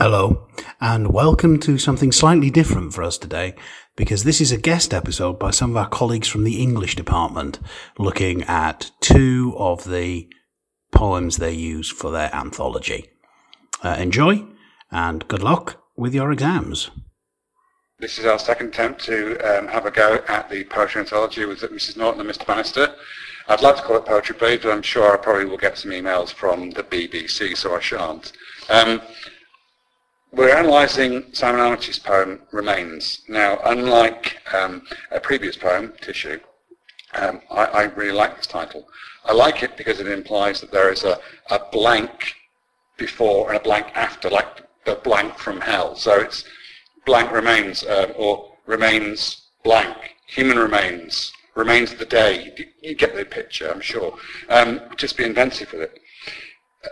Hello, and welcome to something slightly different for us today, because this is a guest episode by some of our colleagues from the English department, looking at two of the poems they use for their anthology. Uh, enjoy, and good luck with your exams. This is our second attempt to um, have a go at the poetry anthology with Mrs. Norton and Mr. Bannister. I'd like to call it Poetry Bleed, but I'm sure I probably will get some emails from the BBC, so I shan't. Um, we're analysing Simon Armitage's poem Remains. Now, unlike um, a previous poem, Tissue, um, I, I, really like this title. I like it because it implies that there is a, a blank before and a blank after, like the blank from hell. So it's blank remains, uh, or remains blank, human remains, remains of the day. You get the picture, I'm sure. Um, just be inventive with it.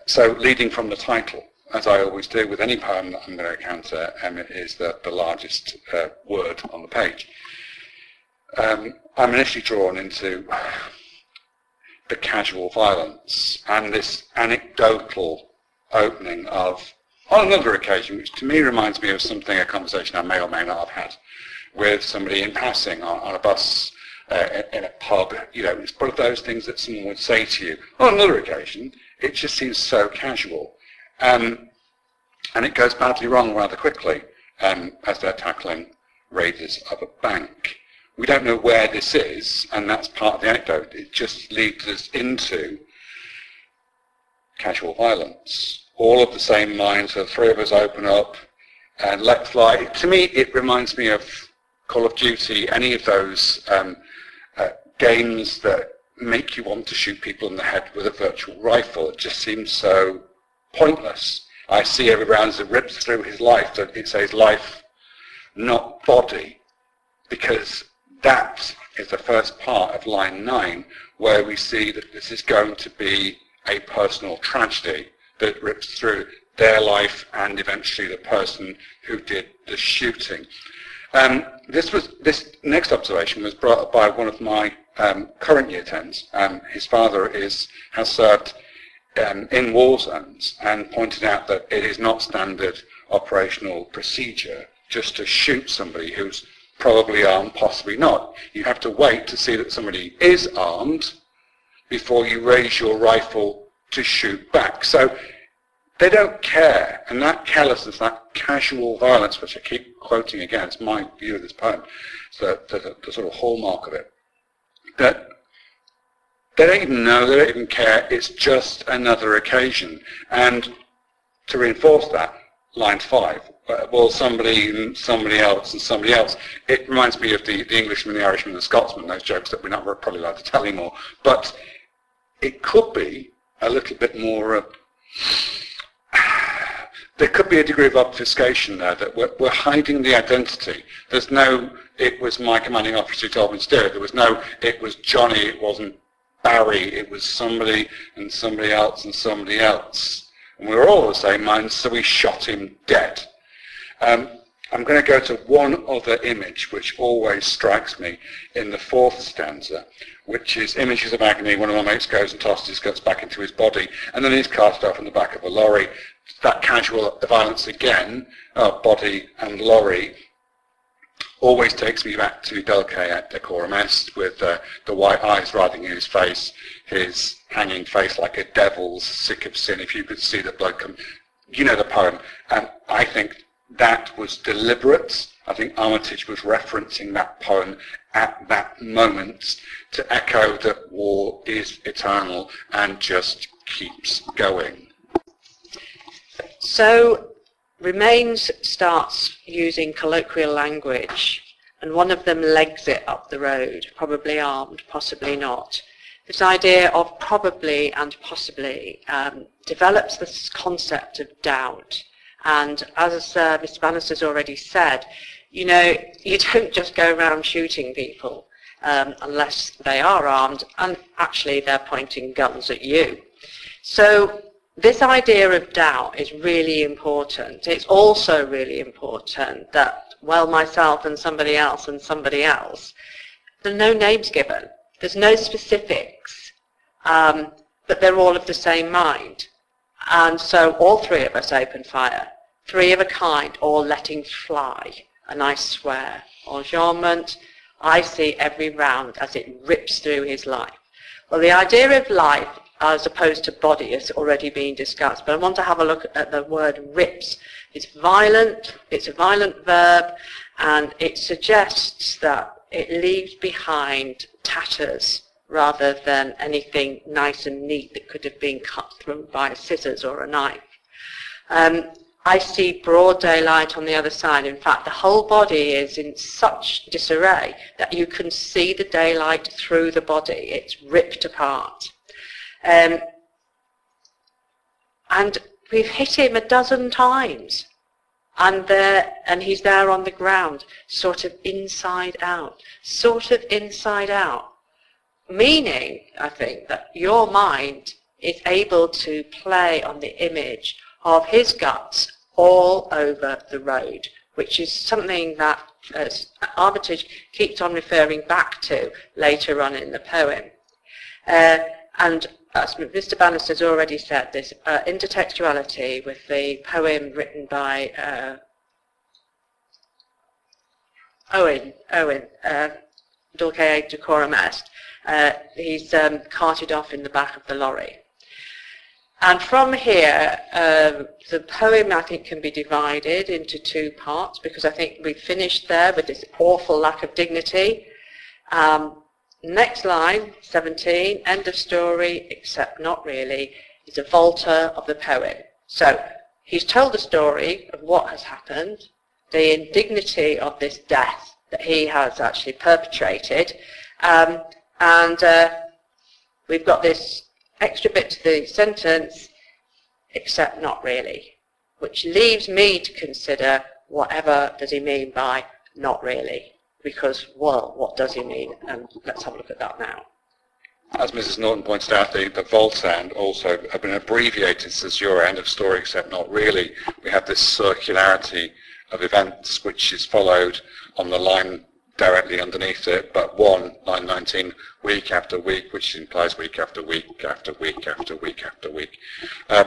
So leading from the title as I always do with any poem that I'm going to encounter, um, is the, the largest uh, word on the page. Um, I'm initially drawn into the casual violence and this anecdotal opening of, on another occasion, which to me reminds me of something, a conversation I may or may not have had with somebody in passing on, on a bus uh, in a pub. You know, it's one of those things that someone would say to you. On another occasion, it just seems so casual. Um, and it goes badly wrong rather quickly um, as they're tackling raiders of a bank. We don't know where this is, and that's part of the anecdote. It just leads us into casual violence. All of the same minds, the three of us open up and let fly. To me, it reminds me of Call of Duty, any of those um, uh, games that make you want to shoot people in the head with a virtual rifle. It just seems so pointless. I see every round as it rips through his life that it says life, not body, because that is the first part of line nine, where we see that this is going to be a personal tragedy that rips through their life and eventually the person who did the shooting. Um, this was this next observation was brought up by one of my um, current year tens. Um, his father is has served um, in war zones and pointed out that it is not standard operational procedure just to shoot somebody who's probably armed, possibly not. You have to wait to see that somebody is armed before you raise your rifle to shoot back. So they don't care, and that callousness, that casual violence, which I keep quoting again, it's my view of this poem, it's the, the, the sort of hallmark of it, that they don't even know, they don't even care. It's just another occasion. And to reinforce that, line five, uh, well, somebody, somebody else, and somebody else. It reminds me of the, the Englishman, the Irishman, the Scotsman, those jokes that we're not probably allowed to tell anymore. But it could be a little bit more... There could be a degree of obfuscation there, that we're, we're, hiding the identity. There's no, it was my commanding officer who told me to do it. There was no, it was Johnny, it wasn't Barry, it was somebody and somebody else and somebody else. And we were all the same mind, so we shot him dead. Um, I'm going to go to one other image which always strikes me in the fourth stanza, which is images of agony. One of my mates goes and tosses his guts back into his body, and then he's cast off in the back of a lorry. That casual violence again, uh, body and lorry, always takes me back to Dulce et decorum est with uh, the white eyes riding in his face, his hanging face like a devil's sick of sin. If you could see the blood come, you know the poem. And I think that was deliberate. I think Armitage was referencing that poem at that moment to echo that war is eternal and just keeps going. So Remains starts using colloquial language, and one of them legs it up the road, probably armed, possibly not. This idea of probably and possibly um, develops this concept of doubt. And as uh, Mr. Has already said, you know, you don't just go around shooting people um, unless they are armed, and actually they're pointing guns at you. So this idea of doubt is really important. It's also really important that, well, myself and somebody else and somebody else, there are no names given. There's no specifics, um, but they're all of the same mind. And so all three of us open fire. three of a kind, all letting fly, and I swear, enjambment, I see every round as it rips through his life. Well, the idea of life as opposed to body has already been discussed, but I want to have a look at the word rips. It's violent, it's a violent verb, and it suggests that it leaves behind tatters rather than anything nice and neat that could have been cut through by scissors or a knife. Um, I see broad daylight on the other side. In fact, the whole body is in such disarray that you can see the daylight through the body. It's ripped apart. Um, and we've hit him a dozen times. And there, and he's there on the ground, sort of inside out, sort of inside out. Meaning, I think, that your mind is able to play on the image of his guts all over the road, which is something that uh, Armitage keeps on referring back to later on in the poem. Uh, and as Mr. Has already said, this uh, intertextuality with the poem written by uh, Owen, Owen, uh, Dulce Decorum Est. Uh, he's um, carted off in the back of the lorry. And from here, um, the poem, I think, can be divided into two parts because I think we finished there with this awful lack of dignity. Um, next line, 17, end of story, except not really, is a volta of the poem. So he's told the story of what has happened, the indignity of this death that he has actually perpetrated, um, and uh, we've got this extra bit to the sentence, except not really, which leaves me to consider whatever does he mean by not really, because, well, what does he mean? And let's have a look at that now. As Mrs. Norton pointed out, the, the Voltand also have been abbreviated since your end of story, except not really. We have this circularity of events which is followed on the line directly underneath it, but one, line 19, week after week, which implies week after week after week after week after week. Uh,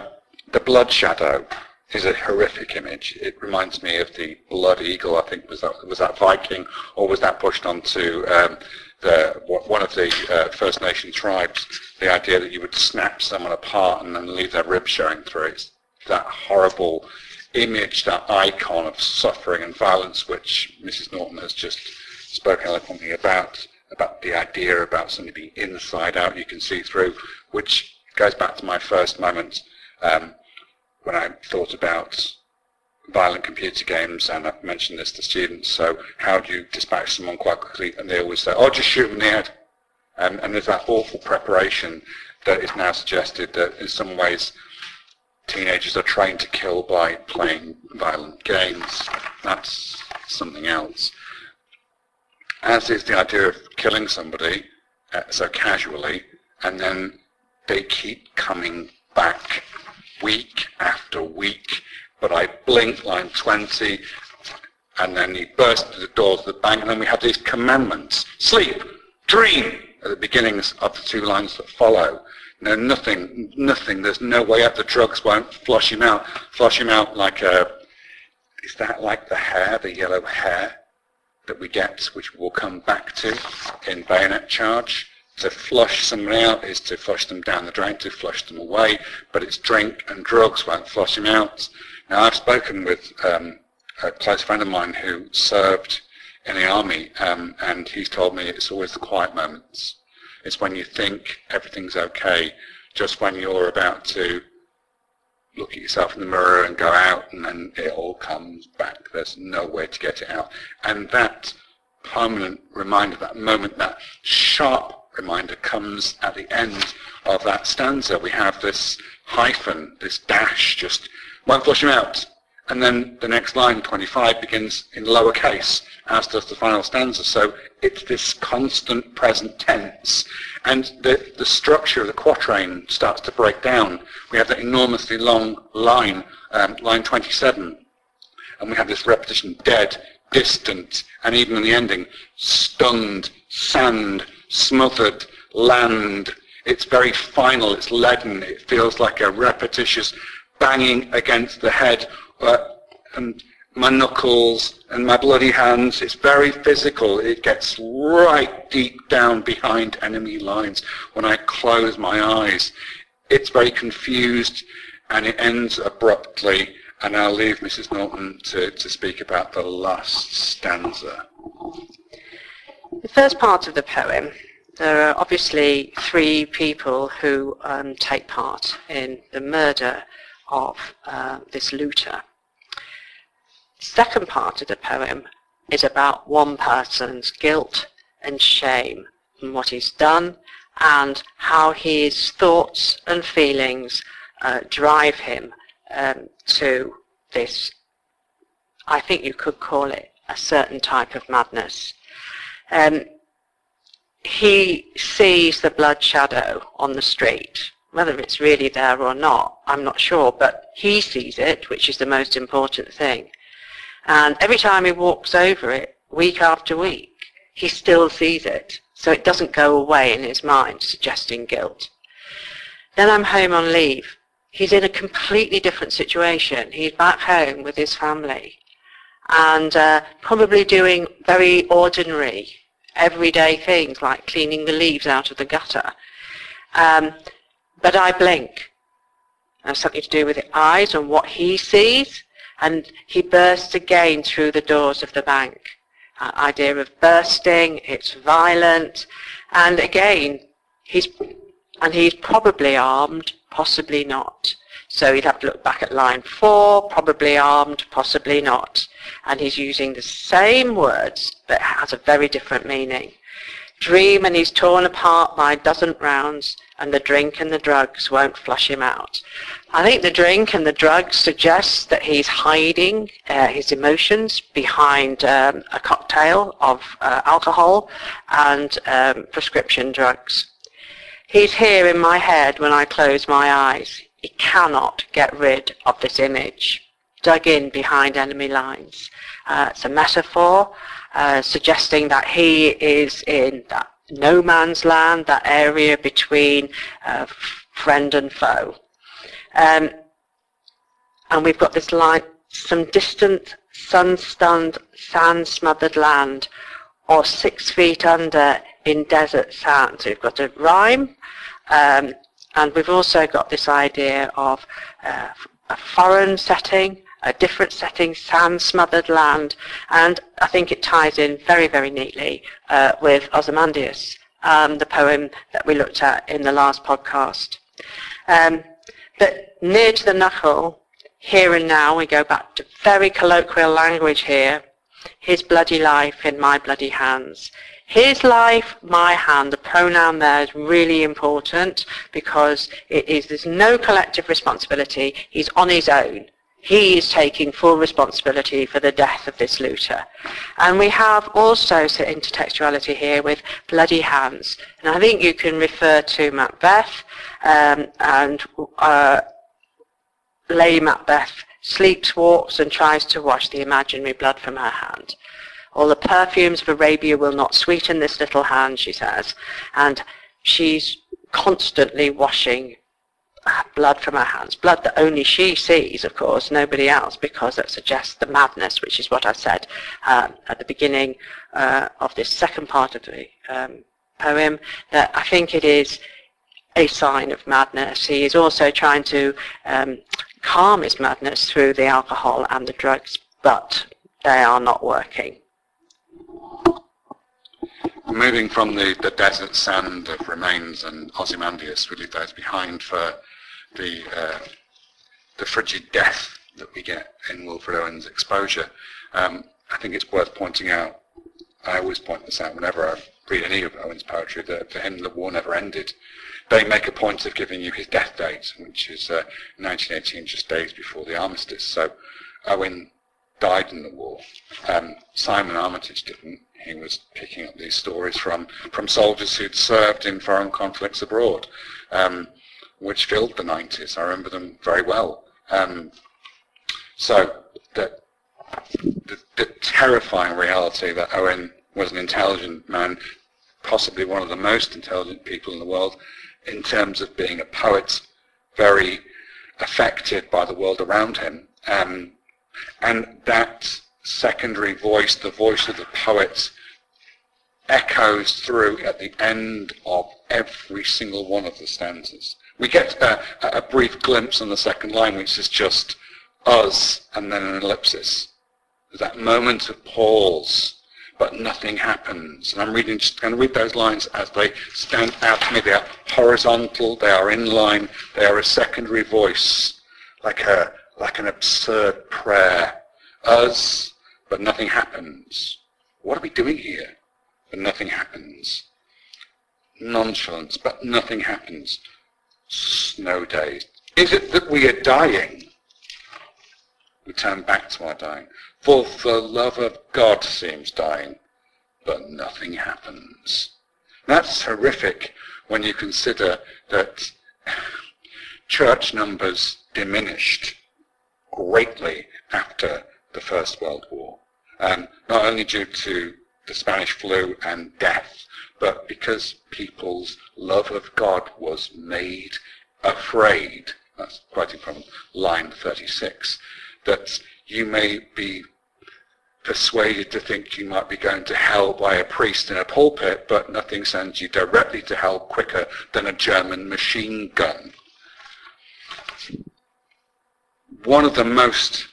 the blood shadow is a horrific image. It reminds me of the blood eagle. I think was that was that Viking, or was that pushed onto um, the one of the uh, First Nation tribes? The idea that you would snap someone apart and then leave their ribs showing through. It's that horrible image, that icon of suffering and violence, which Mrs. Norton has just spoken eloquently about, about the idea about something being inside out, you can see through, which goes back to my first moment um, when I thought about violent computer games, and I've mentioned this to students, so how do you dispatch someone quite quickly? And they always say, oh, just shoot them in the head. And there's that awful preparation that is now suggested that in some ways teenagers are trained to kill by playing violent games. That's something else as is the idea of killing somebody uh, so casually, and then they keep coming back week after week. But I blink line 20, and then he burst through the doors of the bank, and then we have these commandments. Sleep, dream, at the beginnings of the two lines that follow. No, nothing, nothing, there's no way out. The drugs won't flush him out. Flush him out like a, is that like the hair, the yellow hair? that we get, which we'll come back to in bayonet charge. To flush somebody out is to flush them down the drain, to flush them away, but it's drink and drugs won't flush them out. Now I've spoken with um, a close friend of mine who served in the army, um, and he's told me it's always the quiet moments. It's when you think everything's okay, just when you're about to look at yourself in the mirror and go out and then it all comes back. There's no way to get it out. And that permanent reminder, that moment, that sharp reminder comes at the end of that stanza. We have this hyphen, this dash, just won't flush him out. And then the next line, 25, begins in lowercase, as does the final stanza. So it's this constant present tense. And the, the structure of the quatrain starts to break down. We have that enormously long line, um, line 27. And we have this repetition, dead, distant, and even in the ending, stunned, sand, smothered, land. It's very final, it's leaden, it feels like a repetitious banging against the head uh, and my knuckles and my bloody hands. It's very physical. It gets right deep down behind enemy lines when I close my eyes. It's very confused and it ends abruptly and I'll leave Mrs. Norton to, to speak about the last stanza. The first part of the poem, there are obviously three people who um, take part in the murder of uh, this looter. The second part of the poem is about one person's guilt and shame and what he's done and how his thoughts and feelings uh, drive him um, to this, I think you could call it a certain type of madness. Um, he sees the blood shadow on the street. Whether it's really there or not, I'm not sure, but he sees it, which is the most important thing. And every time he walks over it, week after week, he still sees it. So it doesn't go away in his mind, suggesting guilt. Then I'm home on leave. He's in a completely different situation. He's back home with his family and uh, probably doing very ordinary, everyday things like cleaning the leaves out of the gutter. Um, but I blink. Something to do with the eyes and what he sees and he bursts again through the doors of the bank. Uh, idea of bursting, it's violent, and again, he's, and he's probably armed, possibly not. So he'd have to look back at line four, probably armed, possibly not. And he's using the same words, but has a very different meaning. Dream and he's torn apart by a dozen rounds, and the drink and the drugs won't flush him out. I think the drink and the drugs suggest that he's hiding uh, his emotions behind um, a cocktail of uh, alcohol and um, prescription drugs. He's here in my head when I close my eyes. He cannot get rid of this image dug in behind enemy lines. Uh, it's a metaphor uh, suggesting that he is in that no man's land, that area between uh, friend and foe. Um, and we've got this line, some distant, sun-stunned, sand-smothered land, or six feet under in desert sand. So we've got a rhyme, um, and we've also got this idea of uh, a foreign setting, a different setting, sand-smothered land, and I think it ties in very, very neatly uh, with Ozymandias, um, the poem that we looked at in the last podcast. Um, but near to the knuckle, here and now, we go back to very colloquial language here, his bloody life in my bloody hands. His life, my hand, the pronoun there is really important because it is, there's no collective responsibility. He's on his own. He is taking full responsibility for the death of this looter. And we have also intertextuality here with bloody hands. And I think you can refer to Macbeth um, and uh, Lady Macbeth sleeps, walks, and tries to wash the imaginary blood from her hand. All the perfumes of Arabia will not sweeten this little hand, she says. And she's constantly washing blood from her hands, blood that only she sees, of course, nobody else, because that suggests the madness, which is what I said um, at the beginning uh, of this second part of the um, poem, that I think it is a sign of madness. He is also trying to um, calm his madness through the alcohol and the drugs, but they are not working. Moving from the, the desert sand of remains and Ozymandias, we leave those behind for the uh, the frigid death that we get in Wilfred Owen's exposure. Um, I think it's worth pointing out. I always point this out whenever I read any of Owen's poetry that for him the war never ended. They make a point of giving you his death date, which is uh, 1918, just days before the armistice. So Owen died in the war. Um, Simon Armitage didn't. He was picking up these stories from, from soldiers who'd served in foreign conflicts abroad. Um, which filled the 90s. I remember them very well. Um, so the, the, the, terrifying reality that Owen was an intelligent man, possibly one of the most intelligent people in the world, in terms of being a poet, very affected by the world around him, um, And that secondary voice, the voice of the poets, echoes through at the end of every single one of the stanzas. We get a, a brief glimpse on the second line, which is just us and then an ellipsis. There's that moment of pause, but nothing happens. And I'm reading, just going to read those lines as they stand out to me. They are horizontal, they are in line, they are a secondary voice, like a like an absurd prayer. Us, but nothing happens. What are we doing here? But nothing happens. Nonchalance, but nothing happens. Snow days. Is it that we are dying? We turn back to our dying. For the love of God seems dying, but nothing happens. That's horrific when you consider that church numbers diminished greatly after the First World War. Um, not only due to the Spanish flu and death, but because people's love of God was made afraid. That's quoting from line 36. That you may be persuaded to think you might be going to hell by a priest in a pulpit, but nothing sends you directly to hell quicker than a German machine gun. One of the most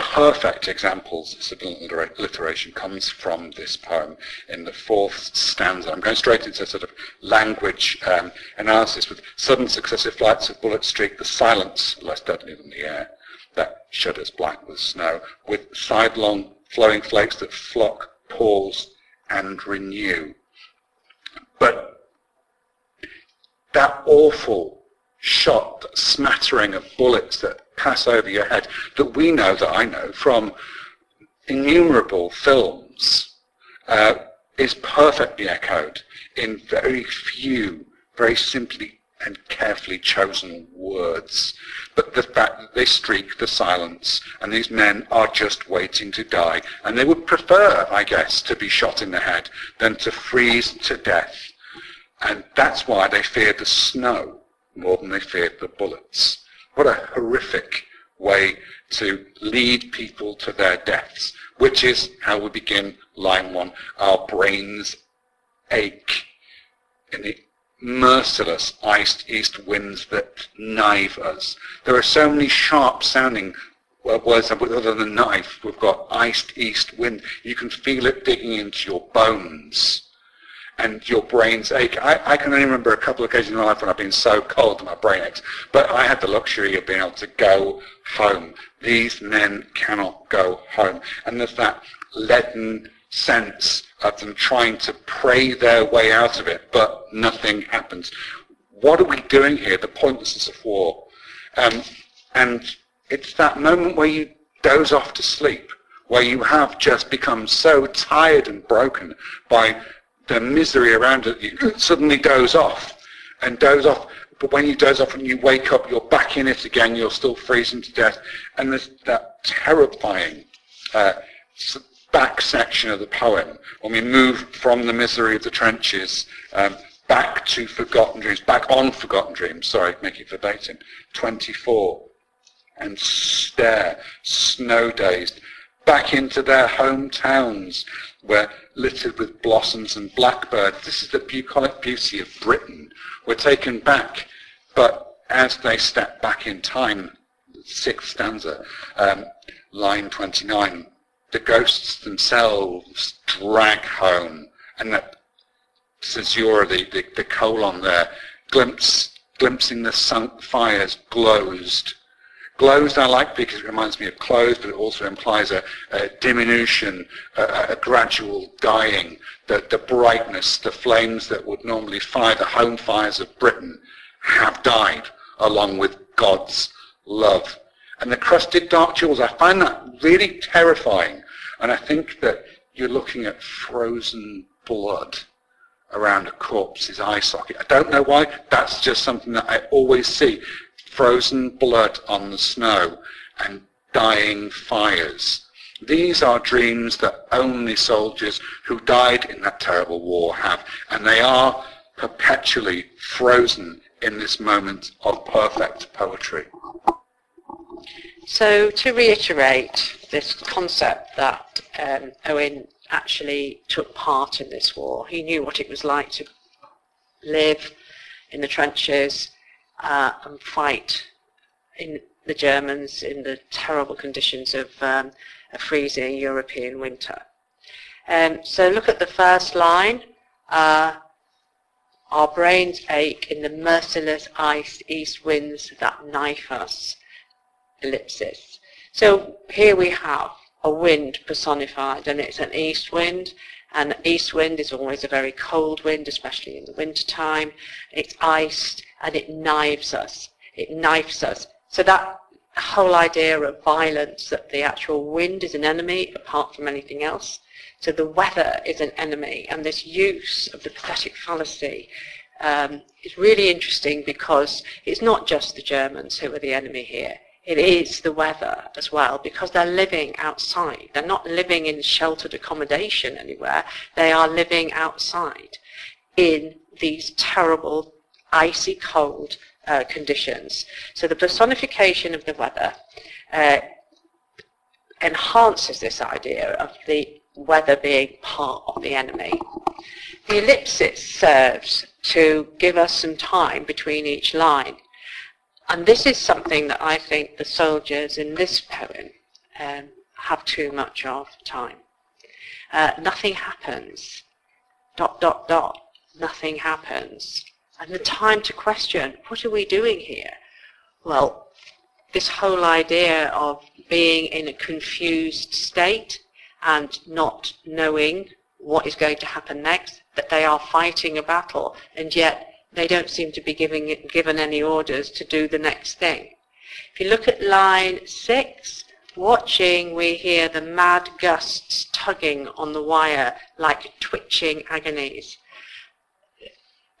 perfect examples of sibilant alliteration comes from this poem in the fourth stanza. I'm going straight into sort of language um, analysis with sudden successive flights of bullet streak, the silence less deadly than the air that shudders black with snow, with sidelong flowing flakes that flock, pause, and renew. But that awful shot, smattering of bullets that pass over your head that we know, that I know, from innumerable films, uh, is perfectly echoed in very few, very simply and carefully chosen words. But the fact that they streak the silence and these men are just waiting to die and they would prefer, I guess, to be shot in the head than to freeze to death. And that's why they fear the snow more than they feared the bullets. What a horrific way to lead people to their deaths, which is how we begin line one. Our brains ache in the merciless iced east winds that knife us. There are so many sharp sounding uh, words other than knife. We've got iced east wind. You can feel it digging into your bones and your brains ache. I, I, can only remember a couple of occasions in my life when I've been so cold that my brain aches. But I had the luxury of being able to go home. These men cannot go home. And there's that leaden sense of them trying to pray their way out of it, but nothing happens. What are we doing here? The pointlessness of war. Um, and it's that moment where you doze off to sleep, where you have just become so tired and broken by the misery around it, suddenly doze off and doze off. But when you doze off and you wake up, you're back in it again, you're still freezing to death. And there's that terrifying uh, back section of the poem when we move from the misery of the trenches um, back to forgotten dreams, back on forgotten dreams, sorry, make it verbatim, 24, and stare, snow-dazed, back into their hometowns where littered with blossoms and blackbirds. This is the bucolic beauty of Britain. We're taken back, but as they step back in time, sixth stanza, um, line 29, the ghosts themselves drag home, and that caesura, the, the, the colon there, glimpse, glimpsing the sunk fires glozed Glozed I like because it reminds me of clothes, but it also implies a, a diminution, a, a, gradual dying. The, the brightness, the flames that would normally fire the home fires of Britain have died along with God's love. And the crusted dark jewels, I find that really terrifying. And I think that you're looking at frozen blood around a corpse's eye socket. I don't know why. That's just something that I always see frozen blood on the snow, and dying fires. These are dreams that only soldiers who died in that terrible war have, and they are perpetually frozen in this moment of perfect poetry. So to reiterate this concept that um, Owen actually took part in this war, he knew what it was like to live in the trenches uh, and fight in the Germans in the terrible conditions of um, a freezing European winter. Um, so look at the first line. Uh, our brains ache in the merciless ice east winds that knife us. Ellipsis. So here we have a wind personified and it's an east wind and east wind is always a very cold wind, especially in the winter time. It's iced and it knives us. It knifes us. So that whole idea of violence, that the actual wind is an enemy apart from anything else, so the weather is an enemy, and this use of the pathetic fallacy um, is really interesting because it's not just the Germans who are the enemy here. It is the weather as well because they're living outside. They're not living in sheltered accommodation anywhere. They are living outside in these terrible, icy cold uh, conditions. So the personification of the weather uh, enhances this idea of the weather being part of the enemy. The ellipsis serves to give us some time between each line. And this is something that I think the soldiers in this poem um, have too much of time. Uh, nothing happens. Dot, dot, dot. Nothing happens. And the time to question, what are we doing here? Well, this whole idea of being in a confused state and not knowing what is going to happen next, that they are fighting a battle, and yet they don't seem to be giving, given any orders to do the next thing. If you look at line 6, watching we hear the mad gusts tugging on the wire like twitching agonies.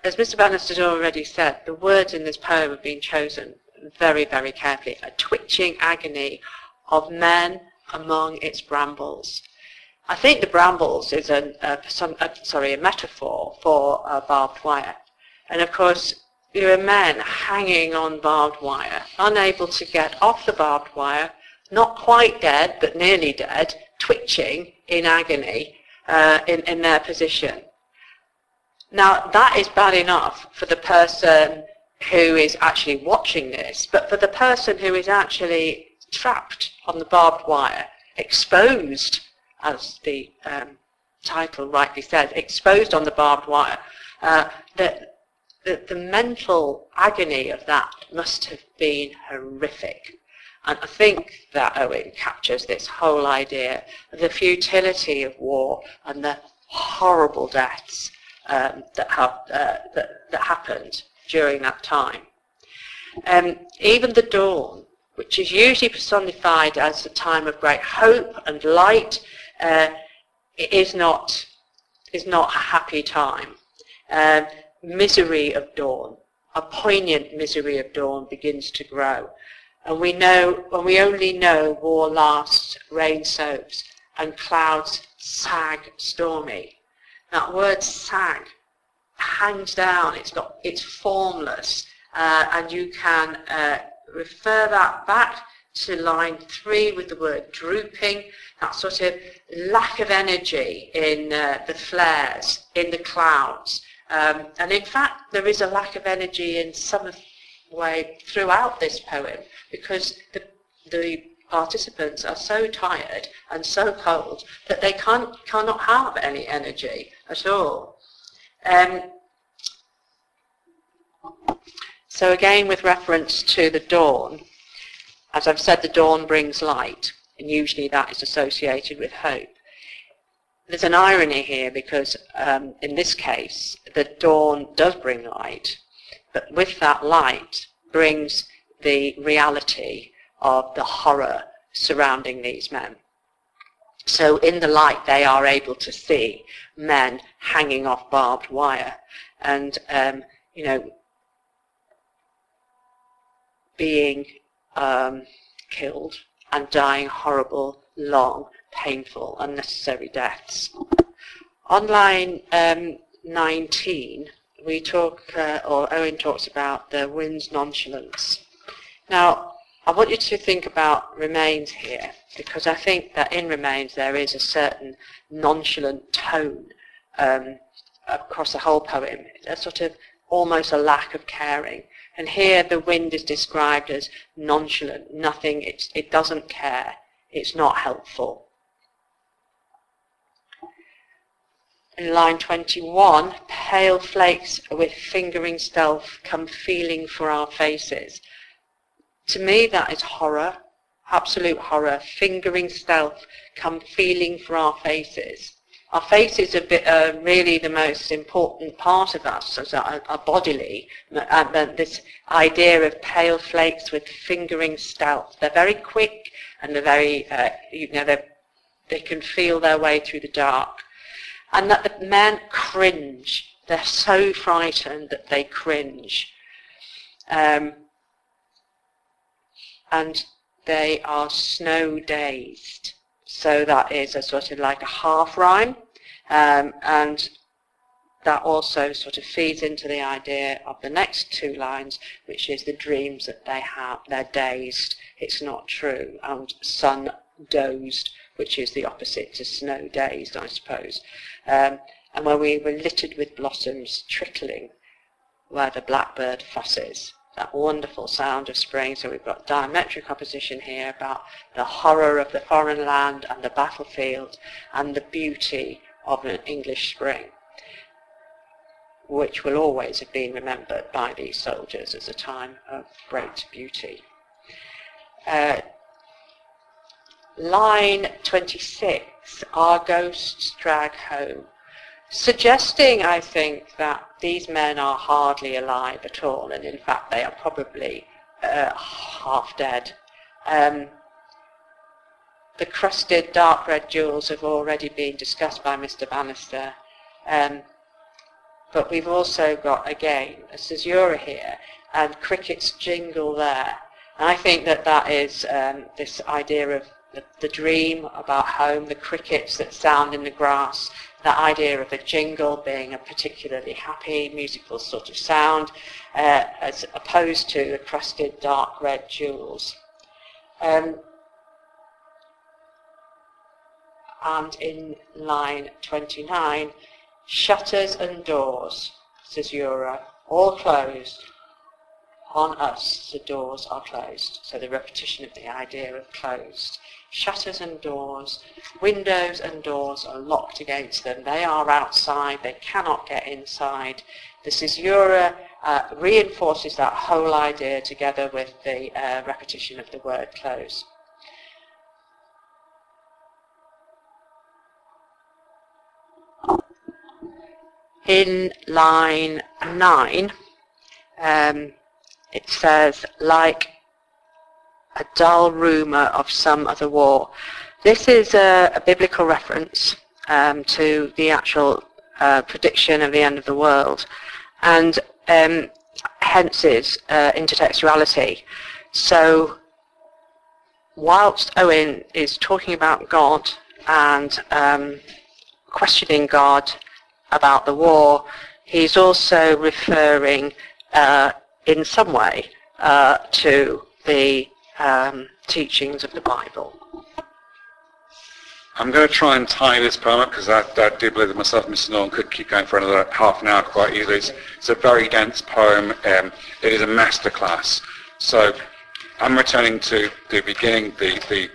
As Mr. Bannister has already said, the words in this poem have been chosen very, very carefully. A twitching agony of men among its brambles. I think the brambles is a, a, some, a sorry, a metaphor for barbed wire. And of course, you are men hanging on barbed wire, unable to get off the barbed wire, not quite dead, but nearly dead, twitching in agony uh, in, in their position. Now, that is bad enough for the person who is actually watching this, but for the person who is actually trapped on the barbed wire, exposed as the um, title rightly says, exposed on the barbed wire, uh, that the, the mental agony of that must have been horrific. And I think that Owen captures this whole idea of the futility of war and the horrible deaths um, that, uh, that, that, happened during that time. Um, even the dawn, which is usually personified as a time of great hope and light, uh, is not is not a happy time. Uh, misery of dawn, a poignant misery of dawn begins to grow. And we know, when we only know war lasts, rain soaks, and clouds sag stormy. That word sag hangs down, it's, got, it's formless, uh, and you can uh, refer that back to line three with the word drooping, that sort of lack of energy in uh, the flares, in the clouds. Um, and in fact, there is a lack of energy in some way throughout this poem because the, the participants are so tired and so cold that they can't, cannot have any energy at all. Um, so again, with reference to the dawn, as I've said, the dawn brings light, and usually that is associated with hope. There's an irony here because um, in this case, the dawn does bring light, but with that light brings the reality of the horror surrounding these men. So in the light, they are able to see men hanging off barbed wire and, um, you know, being um, killed and dying horrible, long, painful, unnecessary deaths. On line um, 19, we talk, uh, or Owen talks about the wind's nonchalance. Now, I want you to think about remains here because I think that in remains there is a certain nonchalant tone um, across the whole poem, a sort of almost a lack of caring. And here the wind is described as nonchalant, nothing, it, it doesn't care, it's not helpful. In line 21, pale flakes with fingering stealth come feeling for our faces. To me that is horror, absolute horror, fingering stealth come feeling for our faces our faces are uh, really the most important part of us as our bodily. And this idea of pale flakes with fingering stealth. They're very quick and they're very, uh, you know, they can feel their way through the dark. And that the men cringe. They're so frightened that they cringe. Um, and they are snow dazed. So that is a sort of like a half rhyme. Um, and that also sort of feeds into the idea of the next two lines, which is the dreams that they have. They're dazed. It's not true. And sun dozed, which is the opposite to snow dazed, I suppose. Um, and where we were littered with blossoms trickling where the blackbird fusses that wonderful sound of spring. So we've got diametric opposition here about the horror of the foreign land and the battlefield and the beauty of an English spring, which will always have been remembered by these soldiers as a time of great beauty. Uh, line 26, our ghosts drag home suggesting, I think, that these men are hardly alive at all, and in fact they are probably uh, half dead. Um, the crusted dark red jewels have already been discussed by Mr. Bannister, um, but we've also got, again, a caesura here, and crickets jingle there. And I think that that is um, this idea of the, the dream about home, the crickets that sound in the grass, that idea of a jingle being a particularly happy musical sort of sound, uh, as opposed to the crusted dark red jewels. Um, and in line 29, shutters and doors, caesura, all closed, on us the doors are closed. So the repetition of the idea of closed. Shutters and doors, windows and doors are locked against them. They are outside, they cannot get inside. The caesura uh, reinforces that whole idea together with the uh, repetition of the word close. In line 9, um, it says, like a dull rumour of some other war. This is a, a biblical reference um, to the actual uh, prediction of the end of the world, and um, hence its uh, intertextuality. So, whilst Owen is talking about God and um, questioning God about the war, he's also referring uh, in some way uh, to the um, teachings of the Bible. I'm going to try and tie this poem up because I, I, do believe that myself and Mr. Norton could keep going for another half an hour quite easily. It's, it's a very dense poem. Um, it is a masterclass. So I'm returning to the beginning, the, the,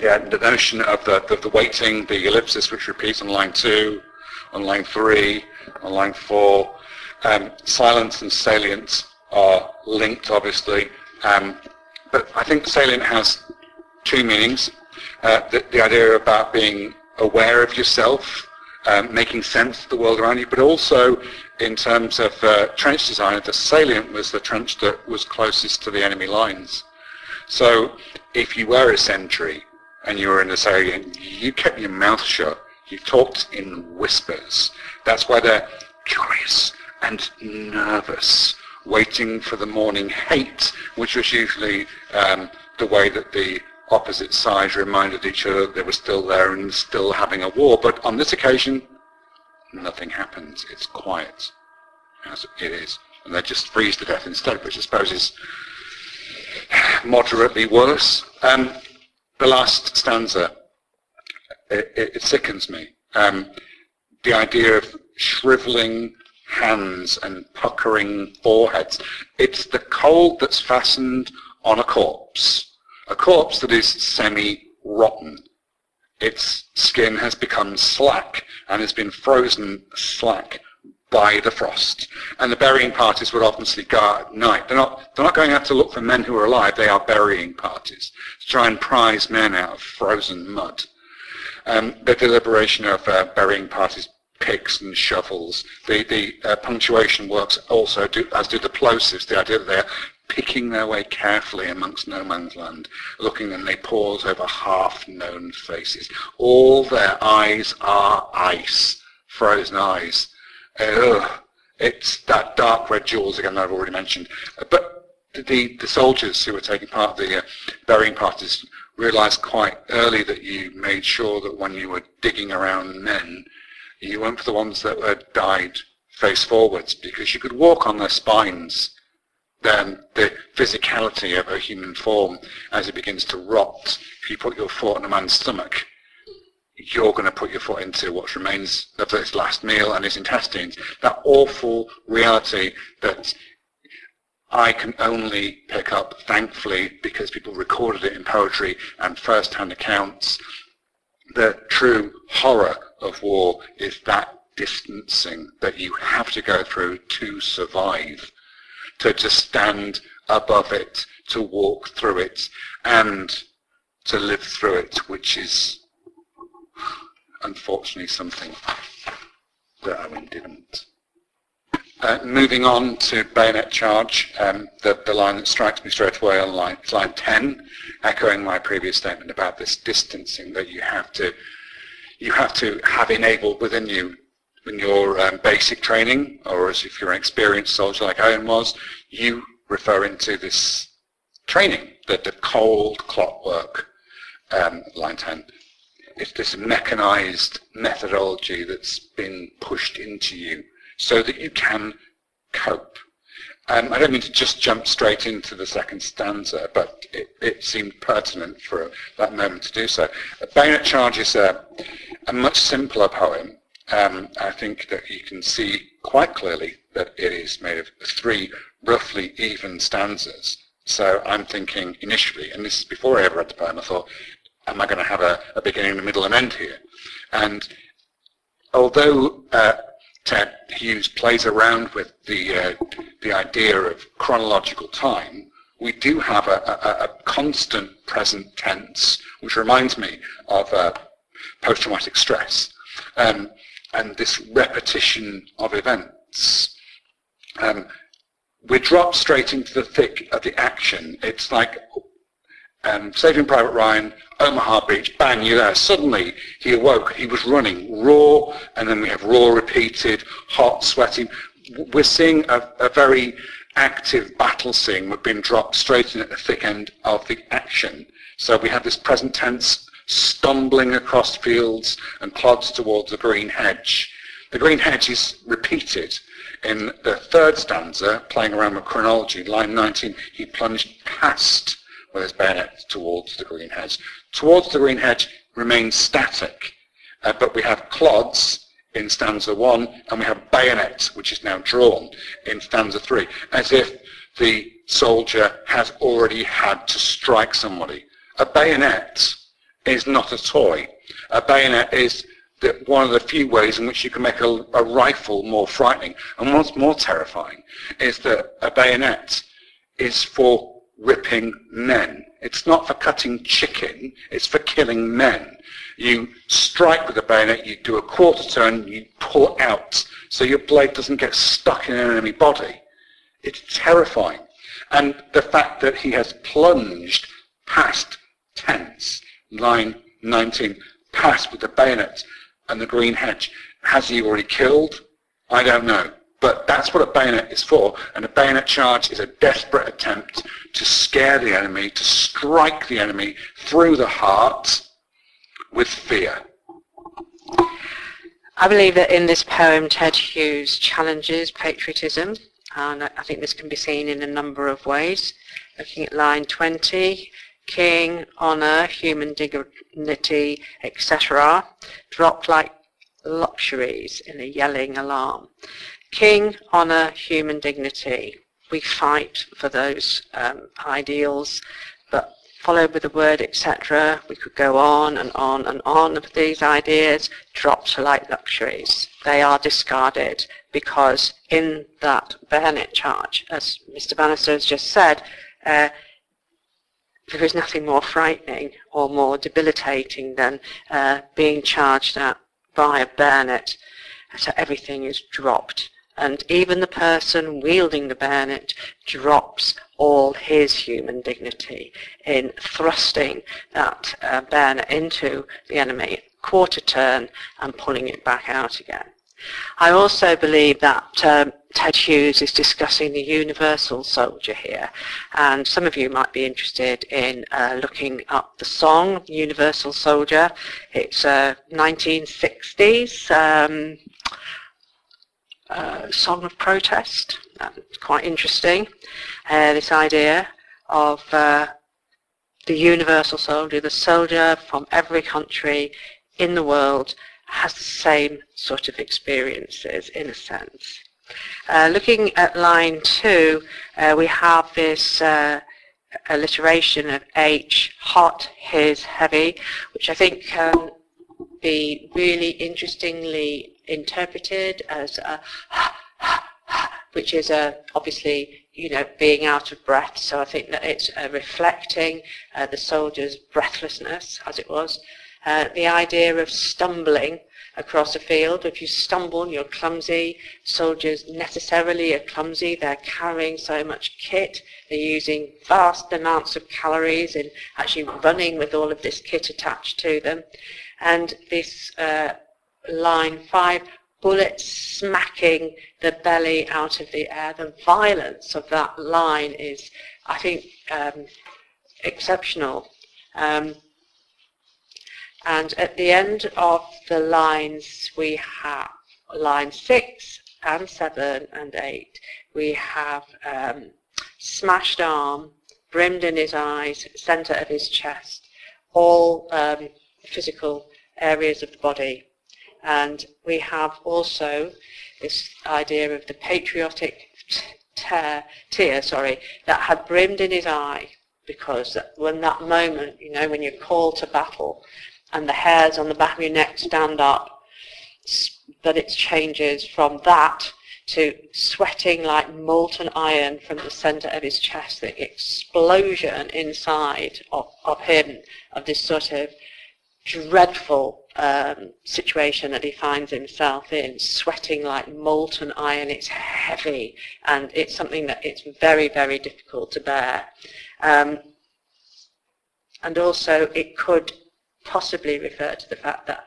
yeah, the notion of the, the, the waiting, the ellipsis which repeats on line two, on line three, on line four. Um, silence and salience are linked, obviously. Um, but I think salient has two meanings. Uh, the, the, idea about being aware of yourself, um, making sense of the world around you, but also in terms of uh, trench design, the salient was the trench that was closest to the enemy lines. So if you were a sentry and you were in the salient, you kept your mouth shut. You talked in whispers. That's why they're curious and nervous waiting for the morning hate, which was usually um, the way that the opposite sides reminded each other that they were still there and still having a war. But on this occasion, nothing happens. It's quiet, as it is. And they just freeze to death instead, which I suppose is moderately worse. Um, the last stanza, it, it, it sickens me. Um, the idea of shriveling hands and puckering foreheads. It's the cold that's fastened on a corpse, a corpse that is semi-rotten. Its skin has become slack and has been frozen slack by the frost. And the burying parties would obviously go at night. They're not, they're not going out to look for men who are alive. They are burying parties to try and prize men out of frozen mud. Um, the deliberation of uh, burying parties picks and shovels. The, the uh, punctuation works also, do, as do the plosives, the idea that they're picking their way carefully amongst no man's land, looking and they pause over half-known faces. All their eyes are ice, frozen eyes. Ugh. It's that dark red jewels again that I've already mentioned. But the, the soldiers who were taking part of the uh, burying parties realized quite early that you made sure that when you were digging around men, you went for the ones that had died face forwards because you could walk on their spines. Then the physicality of a human form as it begins to rot, if you put your foot on a man's stomach, you're going to put your foot into what remains of his last meal and his intestines. That awful reality that I can only pick up, thankfully, because people recorded it in poetry and first-hand accounts. The true horror of war is that distancing that you have to go through to survive, to just stand above it, to walk through it, and to live through it, which is unfortunately something that Owen didn't. Uh, moving on to bayonet charge, um, the, the, line that strikes me straight away on line, line 10, echoing my previous statement about this distancing that you have to you have to have enabled within you in your um, basic training, or as if you're an experienced soldier like Owen was, you refer into this training, the, the cold clockwork, um, line 10. It's this mechanized methodology that's been pushed into you so that you can cope. Um, I don't mean to just jump straight into the second stanza, but it, it seemed pertinent for that moment to do so. A Bayonet Charge is a, a much simpler poem. Um, I think that you can see quite clearly that it is made of three roughly even stanzas. So I'm thinking initially, and this is before I ever read the poem, I thought, am I going to have a, a beginning, a middle, and end here? And although uh, Ted Hughes plays around with the, uh, the idea of chronological time, we do have a, a, a constant present tense, which reminds me of uh, post-traumatic stress, um, and this repetition of events. Um, we drop straight into the thick of the action. It's like um, Saving Private Ryan, Omaha Beach, bang, you're there. Suddenly he awoke. He was running raw, and then we have raw repeated, hot, sweating. We're seeing a, a very active battle scene. We've been dropped straight in at the thick end of the action. So we have this present tense stumbling across fields and clods towards the green hedge. The green hedge is repeated in the third stanza, playing around with chronology, line 19, he plunged past with his bayonet towards the green hedge. Towards the green hedge remains static, uh, but we have clods in stanza one, and we have bayonet, which is now drawn in stanza three, as if the soldier has already had to strike somebody. A bayonet is not a toy. A bayonet is the, one of the few ways in which you can make a, a rifle more frightening. And what's more terrifying is that a bayonet is for ripping men. It's not for cutting chicken, it's for killing men. You strike with a bayonet, you do a quarter turn, you pull out so your blade doesn't get stuck in an enemy body. It's terrifying. And the fact that he has plunged past tents line 19, pass with the bayonet and the green hedge. Has he already killed? I don't know. But that's what a bayonet is for, and a bayonet charge is a desperate attempt to scare the enemy, to strike the enemy through the heart with fear. I believe that in this poem, Ted Hughes challenges patriotism, and I think this can be seen in a number of ways. Looking at line 20, king, honour, human dignity, etc., drop like luxuries in a yelling alarm. King, honour, human dignity. We fight for those um, ideals, but followed with the word etc. We could go on and on and on of these ideas, dropped like luxuries. They are discarded because in that bayonet charge, as Mr. Bannister has just said, uh, there is nothing more frightening or more debilitating than uh, being charged at by a bayonet. So everything is dropped. And even the person wielding the bayonet drops all his human dignity in thrusting that uh, bayonet into the enemy, quarter turn, and pulling it back out again. I also believe that um, Ted Hughes is discussing the universal soldier here, and some of you might be interested in uh, looking up the song Universal Soldier. It's a 1960s um, uh, song of protest. That's quite interesting. Uh, this idea of uh, the universal soldier, the soldier from every country in the world has the same sort of experiences in a sense. Uh, looking at line two, uh, we have this uh, alliteration of H, hot, his, heavy, which I think can be really interestingly interpreted as a which is a, obviously you know being out of breath so I think that it's uh, reflecting uh, the soldier's breathlessness as it was uh, the idea of stumbling across a field. If you stumble, you're clumsy. Soldiers necessarily are clumsy. They're carrying so much kit. They're using vast amounts of calories in actually running with all of this kit attached to them. And this uh, line five, bullets smacking the belly out of the air. The violence of that line is, I think, um, exceptional. Um, and at the end of the lines, we have line 6 and 7 and 8. We have um, smashed arm, brimmed in his eyes, center of his chest, all um, physical areas of the body. And we have also this idea of the patriotic tear, tear sorry, that had brimmed in his eye because when that moment, you know, when you're called to battle, and the hairs on the back of your neck stand up, but it changes from that to sweating like molten iron from the center of his chest, the explosion inside of, of him, of this sort of dreadful um, situation that he finds himself in, sweating like molten iron. It's heavy, and it's something that it's very, very difficult to bear. Um, and also, it could possibly refer to the fact that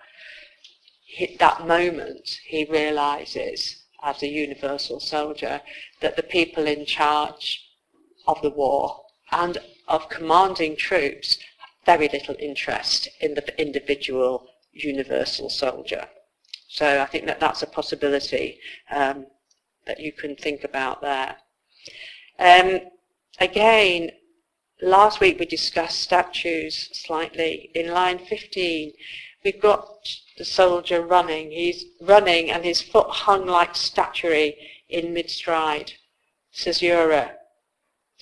he, that moment he realizes as a universal soldier that the people in charge of the war and of commanding troops have very little interest in the individual universal soldier. So I think that that's a possibility um, that you can think about there. Um, again, Last week we discussed statues slightly. In line 15, we've got the soldier running. He's running and his foot hung like statuary in mid-stride. Caesura.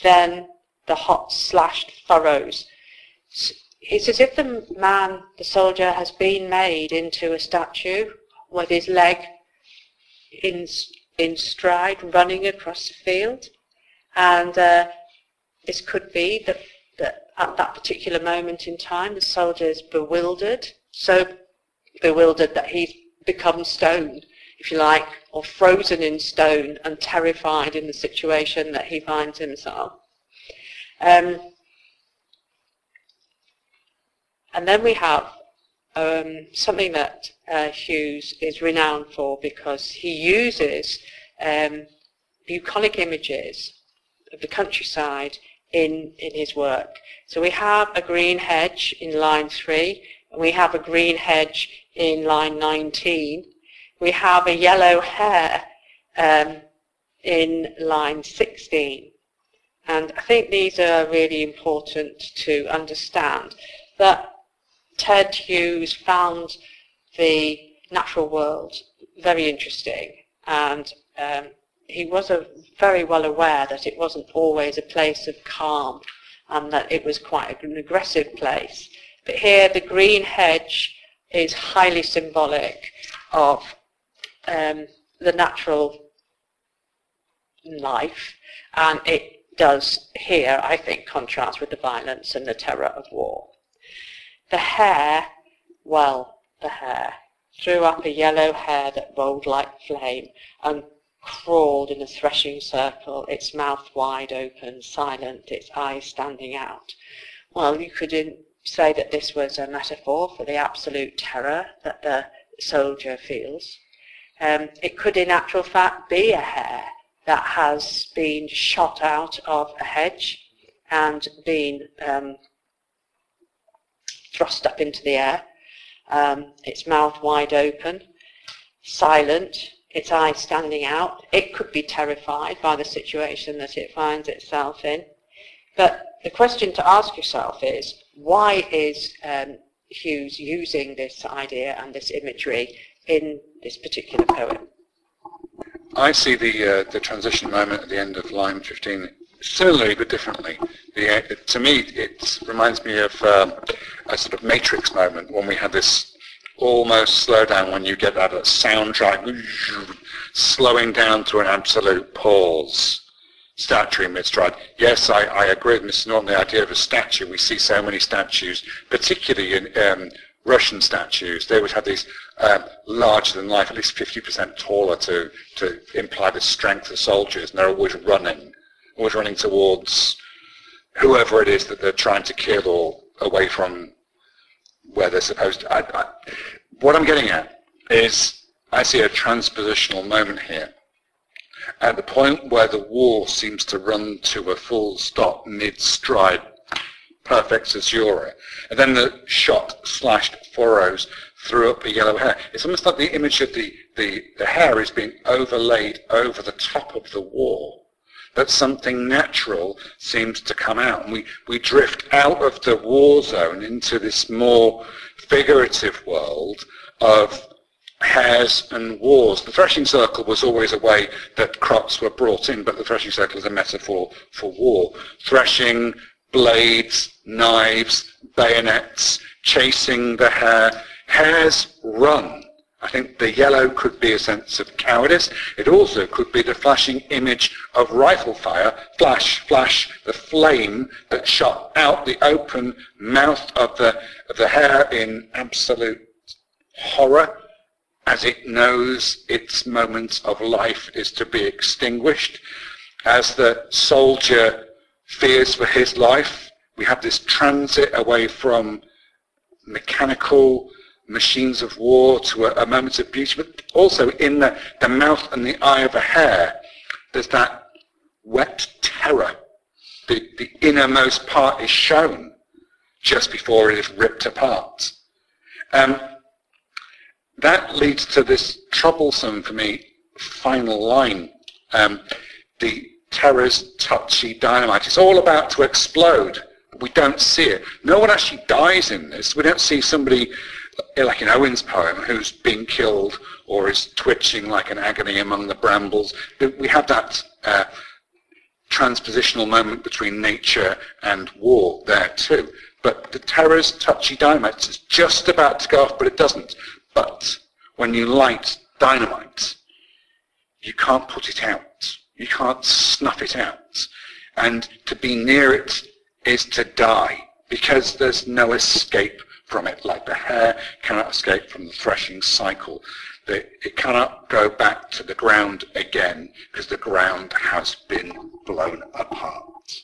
Then the hot slashed furrows. It's as if the man, the soldier, has been made into a statue with his leg in, in stride running across the field. And uh, this could be that, that at that particular moment in time the soldier is bewildered, so bewildered that he's become stone, if you like, or frozen in stone and terrified in the situation that he finds himself. Um, and then we have um, something that uh, Hughes is renowned for because he uses um, bucolic images of the countryside in, in his work. So we have a green hedge in line 3, and we have a green hedge in line 19. We have a yellow hare um, in line 16. And I think these are really important to understand that Ted Hughes found the natural world very interesting and um, he was a, very well aware that it wasn't always a place of calm and that it was quite an aggressive place. But here the green hedge is highly symbolic of um, the natural life and it does here, I think, contrast with the violence and the terror of war. The hare, well, the hare, threw up a yellow hare that rolled like flame and crawled in a threshing circle, its mouth wide open, silent, its eyes standing out. Well, you could say that this was a metaphor for the absolute terror that the soldier feels. Um, it could in actual fact be a hare that has been shot out of a hedge and been um, thrust up into the air, um, its mouth wide open, silent, its eyes standing out. It could be terrified by the situation that it finds itself in. But the question to ask yourself is, why is um, Hughes using this idea and this imagery in this particular poem? I see the uh, the transition moment at the end of line 15 similarly but differently. The, uh, to me, it reminds me of um, a sort of Matrix moment when we had this almost slow down when you get that soundtrack slowing down to an absolute pause. Statue mid-stride. Yes, I, I agree with Mr. Norton, the idea of a statue. We see so many statues, particularly in um, Russian statues. They would have these um, larger than life, at least 50% taller to, to imply the strength of soldiers, and they're always running, always running towards whoever it is that they're trying to kill or away from where they're supposed to. I, I, what I'm getting at is I see a transpositional moment here. At the point where the war seems to run to a full stop mid-stride, perfect caesura, and then the shot slashed furrows threw up a yellow hare. It's almost like the image of the, the, the hare is being overlaid over the top of the war that something natural seems to come out. And we, we drift out of the war zone into this more figurative world of hares and wars. The threshing circle was always a way that crops were brought in, but the threshing circle is a metaphor for war. Threshing, blades, knives, bayonets, chasing the hare. Hares run. I think the yellow could be a sense of cowardice. It also could be the flashing image of rifle fire, flash, flash, the flame that shot out the open mouth of the, of the hare in absolute horror as it knows its moment of life is to be extinguished. As the soldier fears for his life, we have this transit away from mechanical machines of war to a, a moment of beauty, but also in the, the mouth and the eye of a hare, there's that wet terror. The, the innermost part is shown just before it is ripped apart. Um, that leads to this troublesome, for me, final line. Um, the terror's touchy dynamite. It's all about to explode. But We don't see it. No one actually dies in this. We don't see somebody like in Owen's poem, who's being killed or is twitching like an agony among the brambles. We have that uh, transpositional moment between nature and war there too. But the terror's touchy dynamite is just about to go off, but it doesn't. But when you light dynamite, you can't put it out. You can't snuff it out. And to be near it is to die because there's no escape from it, like the hare cannot escape from the threshing cycle. It cannot go back to the ground again because the ground has been blown apart.